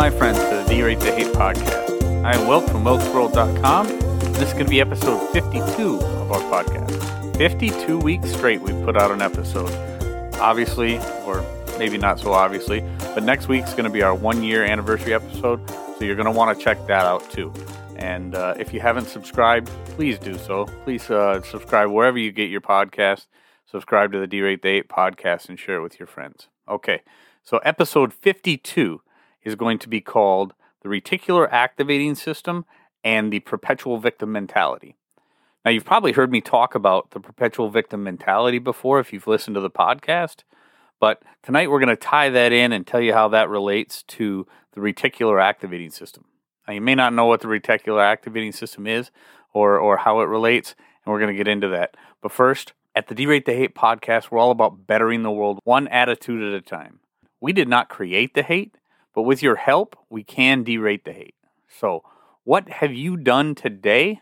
My friends, to the D-Rate the Hate podcast. I am Wilk from wilksworld.com. This is going to be episode 52 of our podcast. 52 weeks straight we've put out an episode. Obviously, or maybe not so obviously, but next week's going to be our one year anniversary episode, so you're going to want to check that out too. And uh, if you haven't subscribed, please do so. Please uh, subscribe wherever you get your podcast. Subscribe to the D-Rate the Hate podcast and share it with your friends. Okay, so episode 52 is going to be called the reticular activating system and the perpetual victim mentality. Now, you've probably heard me talk about the perpetual victim mentality before if you've listened to the podcast, but tonight we're going to tie that in and tell you how that relates to the reticular activating system. Now, you may not know what the reticular activating system is or, or how it relates, and we're going to get into that. But first, at the D-Rate the Hate podcast, we're all about bettering the world one attitude at a time. We did not create the hate, but with your help, we can derate the hate. So, what have you done today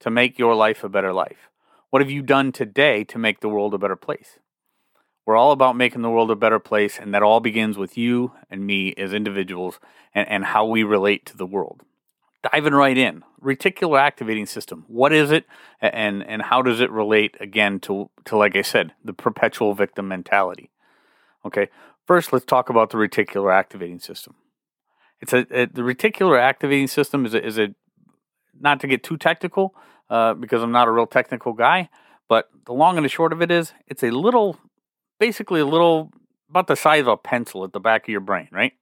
to make your life a better life? What have you done today to make the world a better place? We're all about making the world a better place, and that all begins with you and me as individuals and, and how we relate to the world. Diving right in, reticular activating system. What is it, and and how does it relate again to to like I said, the perpetual victim mentality? Okay, First, let's talk about the reticular activating system. It's a, a the reticular activating system is a, is a not to get too technical uh, because I'm not a real technical guy, but the long and the short of it is it's a little, basically a little about the size of a pencil at the back of your brain, right?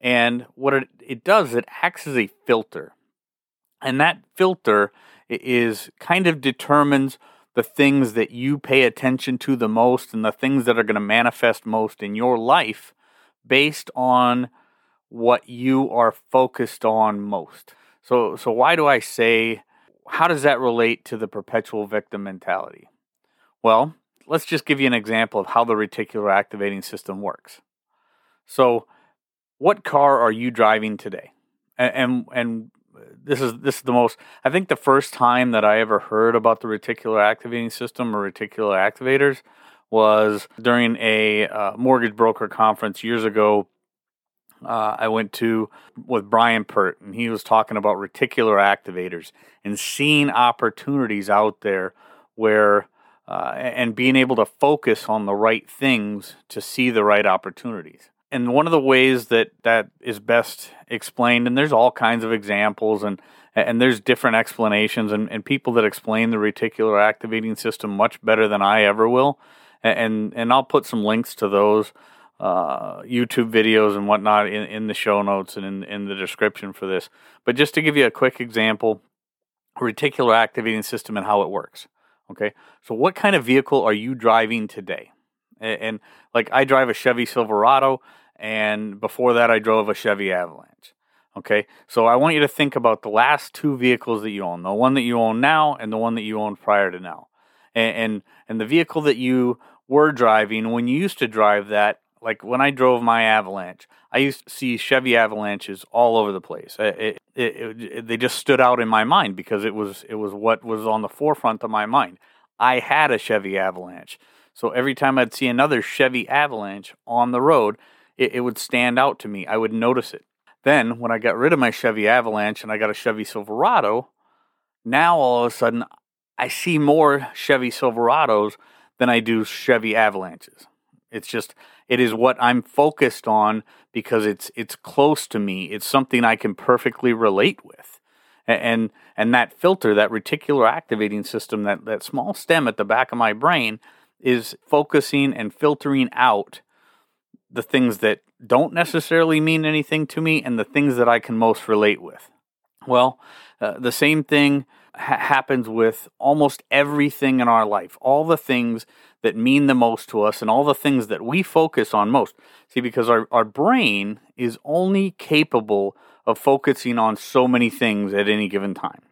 And what it, it does, it acts as a filter, and that filter is kind of determines the things that you pay attention to the most and the things that are going to manifest most in your life based on what you are focused on most. So so why do I say how does that relate to the perpetual victim mentality? Well, let's just give you an example of how the reticular activating system works. So, what car are you driving today? And and, and this is this is the most I think the first time that I ever heard about the reticular activating system or reticular activators was during a uh, mortgage broker conference years ago. Uh, I went to with Brian Pert, and he was talking about reticular activators and seeing opportunities out there where uh, and being able to focus on the right things to see the right opportunities and one of the ways that that is best explained and there's all kinds of examples and and there's different explanations and, and people that explain the reticular activating system much better than I ever will and and I'll put some links to those uh, YouTube videos and whatnot in, in the show notes and in, in the description for this. But just to give you a quick example, reticular activating system and how it works. Okay, so what kind of vehicle are you driving today? And, and like I drive a Chevy Silverado and before that, I drove a Chevy Avalanche. Okay, so I want you to think about the last two vehicles that you own, the one that you own now and the one that you owned prior to now. And, and, and the vehicle that you were driving when you used to drive that, like when I drove my Avalanche, I used to see Chevy Avalanches all over the place. It, it, it, they just stood out in my mind because it was it was what was on the forefront of my mind. I had a Chevy Avalanche, so every time I'd see another Chevy Avalanche on the road, it, it would stand out to me. I would notice it. Then, when I got rid of my Chevy Avalanche and I got a Chevy Silverado, now all of a sudden I see more Chevy Silverados than I do Chevy Avalanches. It's just it is what I'm focused on because it's it's close to me. It's something I can perfectly relate with. And and that filter, that reticular activating system, that, that small stem at the back of my brain is focusing and filtering out the things that don't necessarily mean anything to me and the things that I can most relate with. Well, uh, the same thing ha- happens with almost everything in our life. All the things that mean the most to us and all the things that we focus on most. See, because our, our brain is only capable of focusing on so many things at any given time.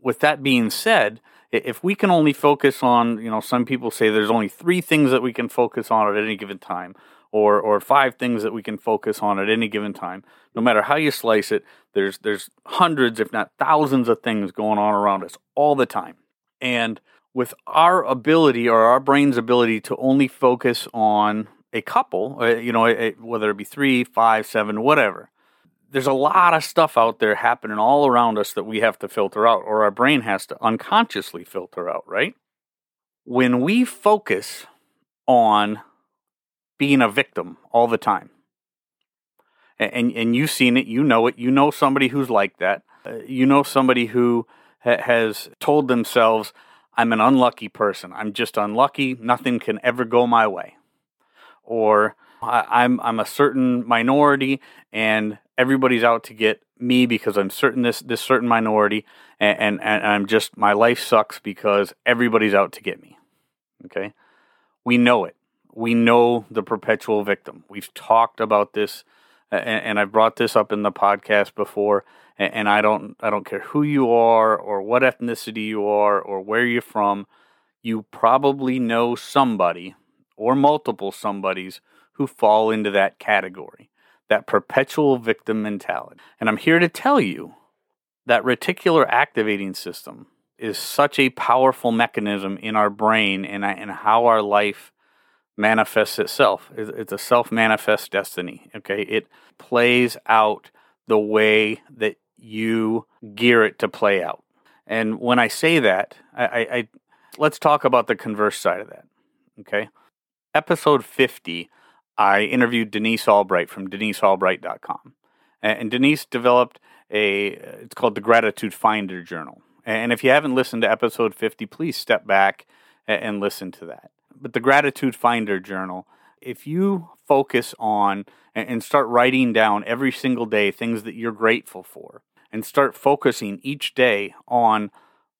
With that being said, if we can only focus on, you know, some people say there's only three things that we can focus on at any given time or or five things that we can focus on at any given time. No matter how you slice it, there's there's hundreds, if not thousands, of things going on around us all the time. And with our ability or our brain's ability to only focus on a couple, uh, you know, whether it be three, five, seven, whatever, there's a lot of stuff out there happening all around us that we have to filter out, or our brain has to unconsciously filter out, right? When we focus on being a victim all the time, and, and you've seen it, you know it, you know somebody who's like that, uh, you know somebody who ha- has told themselves, I'm an unlucky person, I'm just unlucky, nothing can ever go my way. Or I, am I'm a certain minority, and everybody's out to get me because I'm certain this this certain minority, and, and, and I'm just my life sucks because everybody's out to get me. Okay, we know it. We know the perpetual victim. We've talked about this, and, I've brought this up in the podcast before. And, and I don't I don't care who you are or what ethnicity you are or where you're from. You probably know somebody or multiple somebodies who fall into that category, that perpetual victim mentality. And I'm here to tell you that reticular activating system is such a powerful mechanism in our brain and, and how our life manifests itself. It's a self manifest destiny. Okay. It plays out the way that you gear it to play out. And when I say that, I, I, I let's talk about the converse side of that. Okay. Episode 50 I interviewed Denise Albright from denisealbright.com. And Denise developed a, it's called the Gratitude Finder Journal. And if you haven't listened to episode 50, please step back and listen to that. But the Gratitude Finder Journal, if you focus on and start writing down every single day things that you're grateful for, and start focusing each day on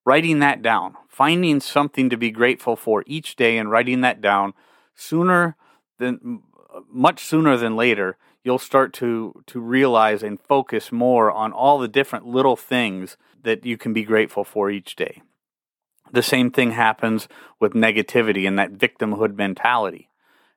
writing that down, finding something to be grateful for each day and writing that down, sooner than much sooner than later, you'll start to to realize and focus more on all the different little things that you can be grateful for each day. The same thing happens with negativity and that victimhood mentality.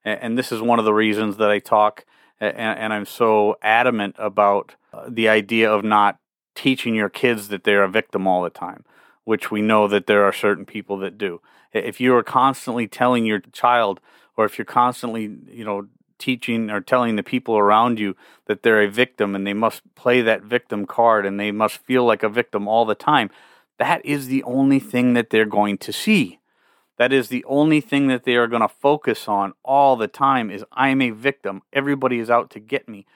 And, and this is one of the reasons that I talk and, and I'm so adamant about uh, the idea of not teaching your kids that they're a victim all the time, which we know that there are certain people that do. If you are constantly telling your child, or if you're constantly, you know, teaching or telling the people around you that they're a victim and they must play that victim card and they must feel like a victim all the time, that is the only thing that they're going to see. That is the only thing that they are going to focus on all the time is I'm a victim. Everybody is out to get me.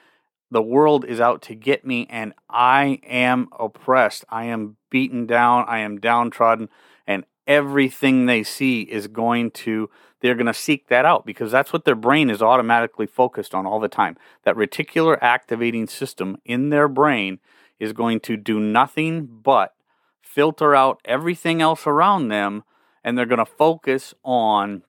The world is out to get me and I am oppressed. I am beaten down. I am downtrodden and everything they see is going to they're going to seek that out because that's what their brain is automatically focused on all the time. That reticular activating system in their brain is going to do nothing but filter out everything else around them and they're going to focus on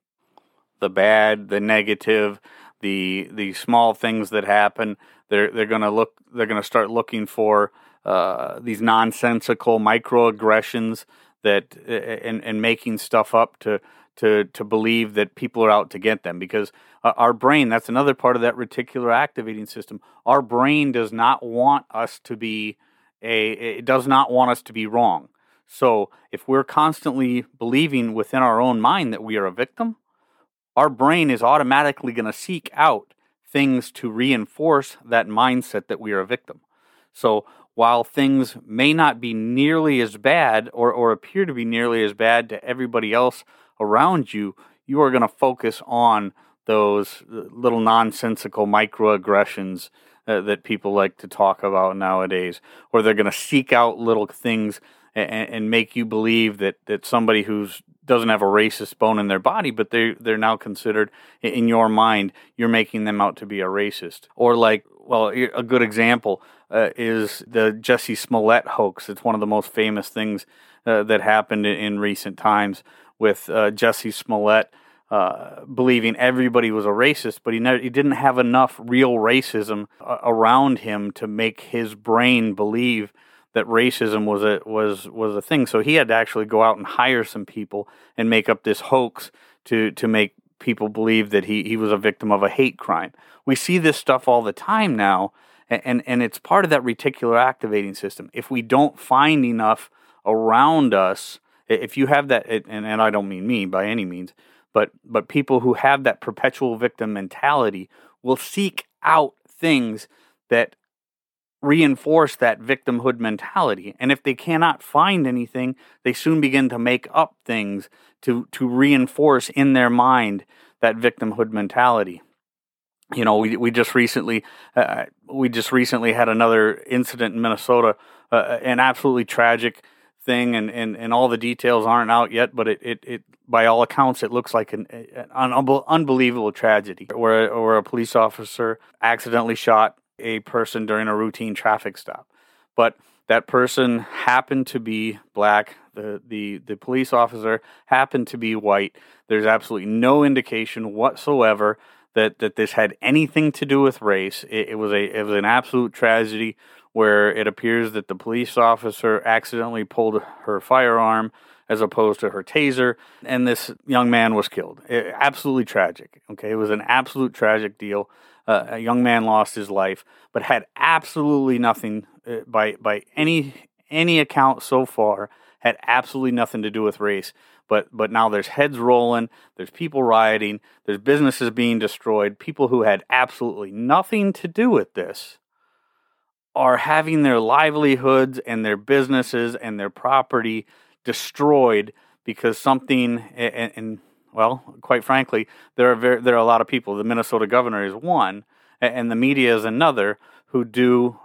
the bad, the negative, the the small things that happen. They're they're going to look they're going to start looking for uh, these nonsensical microaggressions that and and making stuff up to to to believe that people are out to get them because uh, our brain that's another part of that reticular activating system our brain does not want us to be a it does not want us to be wrong so if we're constantly believing within our own mind that we are a victim our brain is automatically going to seek out things to reinforce that mindset that we are a victim. So while things may not be nearly as bad or, or appear to be nearly as bad to everybody else around you, you are going to focus on those uh, little nonsensical microaggressions uh, that people like to talk about nowadays, or they're going to seek out little things and, and, make you believe that, that somebody who's doesn't have a racist bone in their body, but they they're now considered in your mind you're making them out to be a racist, or like well a good example uh, is the Jesse Smollett hoax. It's one of the most famous things uh, that happened in, in, recent times with uh, Jussie Smollett uh, believing everybody was a racist, but he, never, he didn't have enough real racism uh, around him to make his brain believe that racism was a was was a thing. So he had to actually go out and hire some people and make up this hoax to to make people believe that he, he was a victim of a hate crime. We see this stuff all the time now and, and it's part of that reticular activating system. If we don't find enough around us, if you have that, and, and I don't mean me by any means, but but people who have that perpetual victim mentality will seek out things that reinforce that victimhood mentality. And if they cannot find anything, they soon begin to make up things to, to reinforce in their mind that victimhood mentality. You know, we, we just recently uh, we just recently had another incident in Minnesota, uh, an absolutely tragic thing, and, and, and all the details aren't out yet, but it, it, it by all accounts, it looks like an, an unbelievable tragedy where, where a police officer accidentally shot a person during a routine traffic stop. But that person happened to be black. The, the, the police officer happened to be white. There's absolutely no indication whatsoever that, that this had anything to do with race. It, it was a it was an absolute tragedy where it appears that the police officer accidentally pulled her firearm as opposed to her taser, and this young man was killed. It, absolutely tragic. Okay, it was an absolute tragic deal. Uh, a young man lost his life, but had absolutely nothing uh, by by any any account so far had absolutely nothing to do with race. But but now there's heads rolling, there's people rioting, there's businesses being destroyed. People who had absolutely nothing to do with this are having their livelihoods and their businesses and their property destroyed because something and, and well, quite frankly, there are very, there are a lot of people. The Minnesota governor is one, and the media is another who do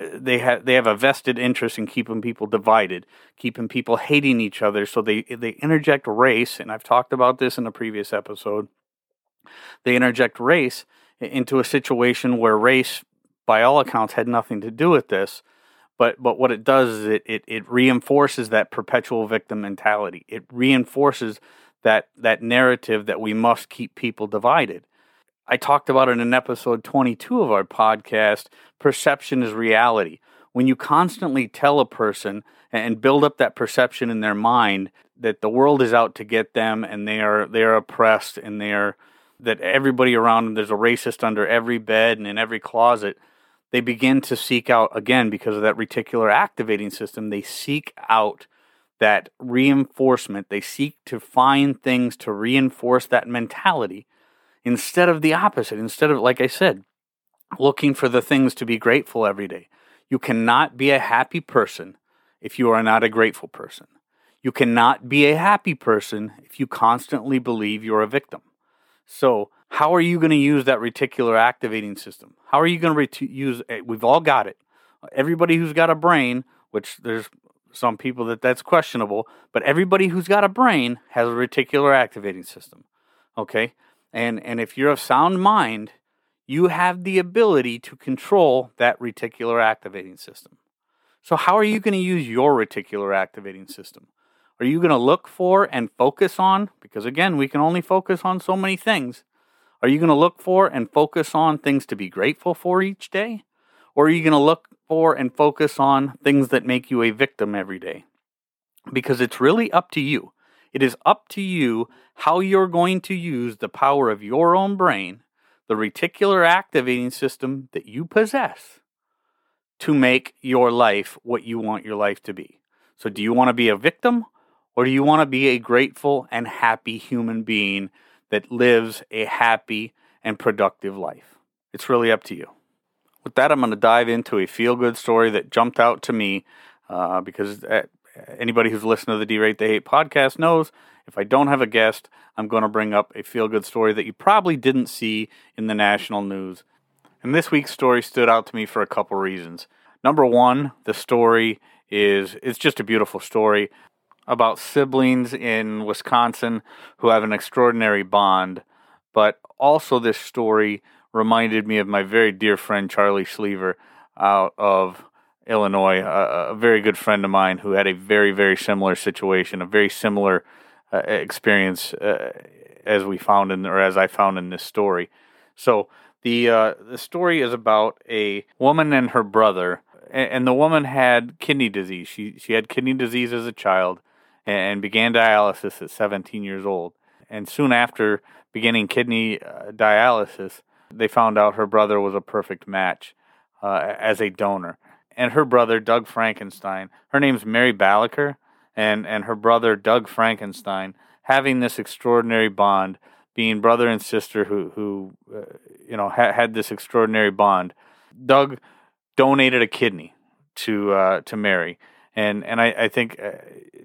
uh, they have they have a vested interest in keeping people divided, keeping people hating each other. So they they interject race, and I've talked about this in a previous episode. They interject race into a situation where race, by all accounts, had nothing to do with this. But but what it does is it it, it reinforces that perpetual victim mentality. It reinforces that that narrative that we must keep people divided. I talked about it in episode 22 of our podcast, perception is reality. When you constantly tell a person and build up that perception in their mind that the world is out to get them and they are they are oppressed and they are that everybody around them there's a racist under every bed and in every closet, they begin to seek out again because of that reticular activating system, they seek out that reinforcement. They seek to find things to reinforce that mentality instead of the opposite. Instead of, like I said, looking for the things to be grateful every day. You cannot be a happy person if you are not a grateful person. You cannot be a happy person if you constantly believe you're a victim. So, how are you going to use that reticular activating system? How are you going to ret- use it? We've all got it. Everybody who's got a brain, which there's some people that that's questionable, but everybody who's got a brain has a reticular activating system. Okay? And and if you're of sound mind, you have the ability to control that reticular activating system. So how are you going to use your reticular activating system? Are you going to look for and focus on because again, we can only focus on so many things. Are you going to look for and focus on things to be grateful for each day? Or are you going to look for and focus on things that make you a victim every day. Because it's really up to you. It is up to you how you're going to use the power of your own brain, the reticular activating system that you possess, to make your life what you want your life to be. So, do you want to be a victim or do you want to be a grateful and happy human being that lives a happy and productive life? It's really up to you. With that, I'm going to dive into a feel good story that jumped out to me uh, because anybody who's listened to the D Rate the Hate podcast knows if I don't have a guest, I'm going to bring up a feel good story that you probably didn't see in the national news. And this week's story stood out to me for a couple reasons. Number one, the story is it's just a beautiful story about siblings in Wisconsin who have an extraordinary bond, but also this story reminded me of my very dear friend Charlie Schliever out of Illinois, a, a, very good friend of mine who had a very, very similar situation, a very similar uh, experience uh, as we found in, or as I found in this story. So the uh, the story is about a woman and her brother, and, and, the woman had kidney disease. She she had kidney disease as a child, and, began dialysis at 17 years old. And soon after beginning kidney uh, dialysis, they found out her brother was a perfect match uh, as a donor. And her brother, Doug Frankenstein, her name's Mary Balaker, and, and her brother, Doug Frankenstein, having this extraordinary bond, being brother and sister who, who uh, you know, ha- had this extraordinary bond. Doug donated a kidney to uh, to Mary, and and I, I think uh,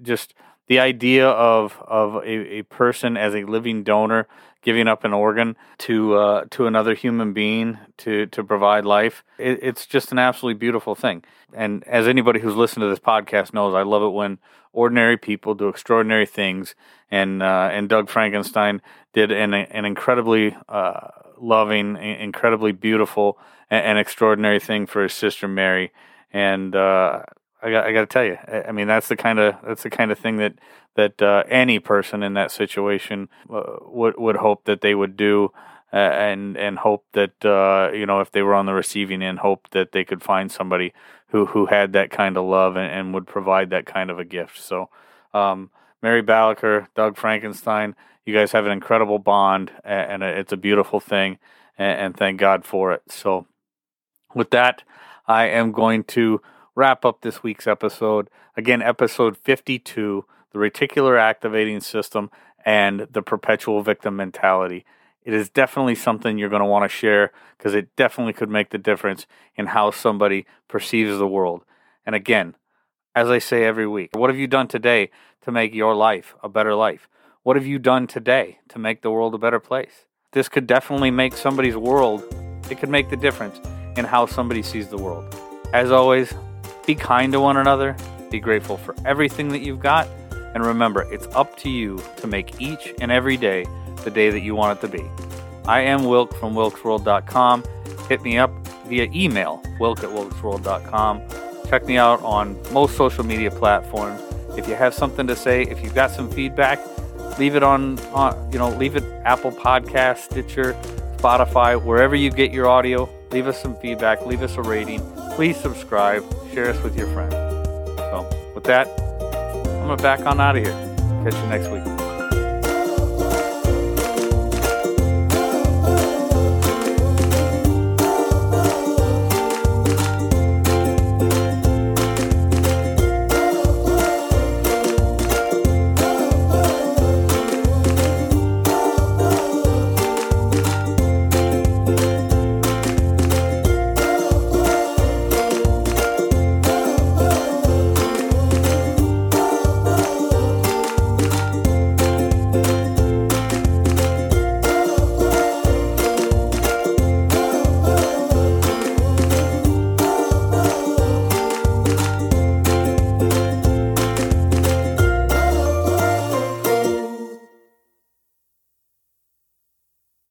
just the idea of of a, a person as a living donor giving up an organ to uh, to another human being to to provide life. It, it's just an absolutely beautiful thing. And as anybody who's listened to this podcast knows, I love it when ordinary people do extraordinary things. And uh, and Doug Frankenstein did an an incredibly uh, loving, incredibly beautiful, and, and, extraordinary thing for his sister Mary. And uh, I got I got to tell you, I mean that's the kind of that's the kind of thing that that uh, any person in that situation uh, would would hope that they would do, uh, and and hope that uh, you know if they were on the receiving end, hope that they could find somebody who who had that kind of love and, and would provide that kind of a gift. So, um, Mary Balaker, Doug Frankenstein, you guys have an incredible bond, and, it's a beautiful thing, and, and thank God for it. So, with that, I am going to wrap up this week's episode. Again, episode 52 the reticular activating system and the perpetual victim mentality. It is definitely something you're going to want to share because it definitely could make the difference in how somebody perceives the world. And again, as I say every week, what have you done today to make your life a better life? What have you done today to make the world a better place? This could definitely make somebody's world, it could make the difference in how somebody sees the world. As always, be kind to one another, be grateful for everything that you've got, and remember, it's up to you to make each and every day the day that you want it to be. I am Wilk from wilksworld.com. Hit me up via email, wilk at wilksworld.com. Check me out on most social media platforms. If you have something to say, if you've got some feedback, leave it on, on you know, leave it Apple Podcast, Stitcher, Spotify, wherever you get your audio. Leave us some feedback, leave us a rating. Please subscribe, share us with your friends. So, with that, I'm back on out of here. Catch you next week.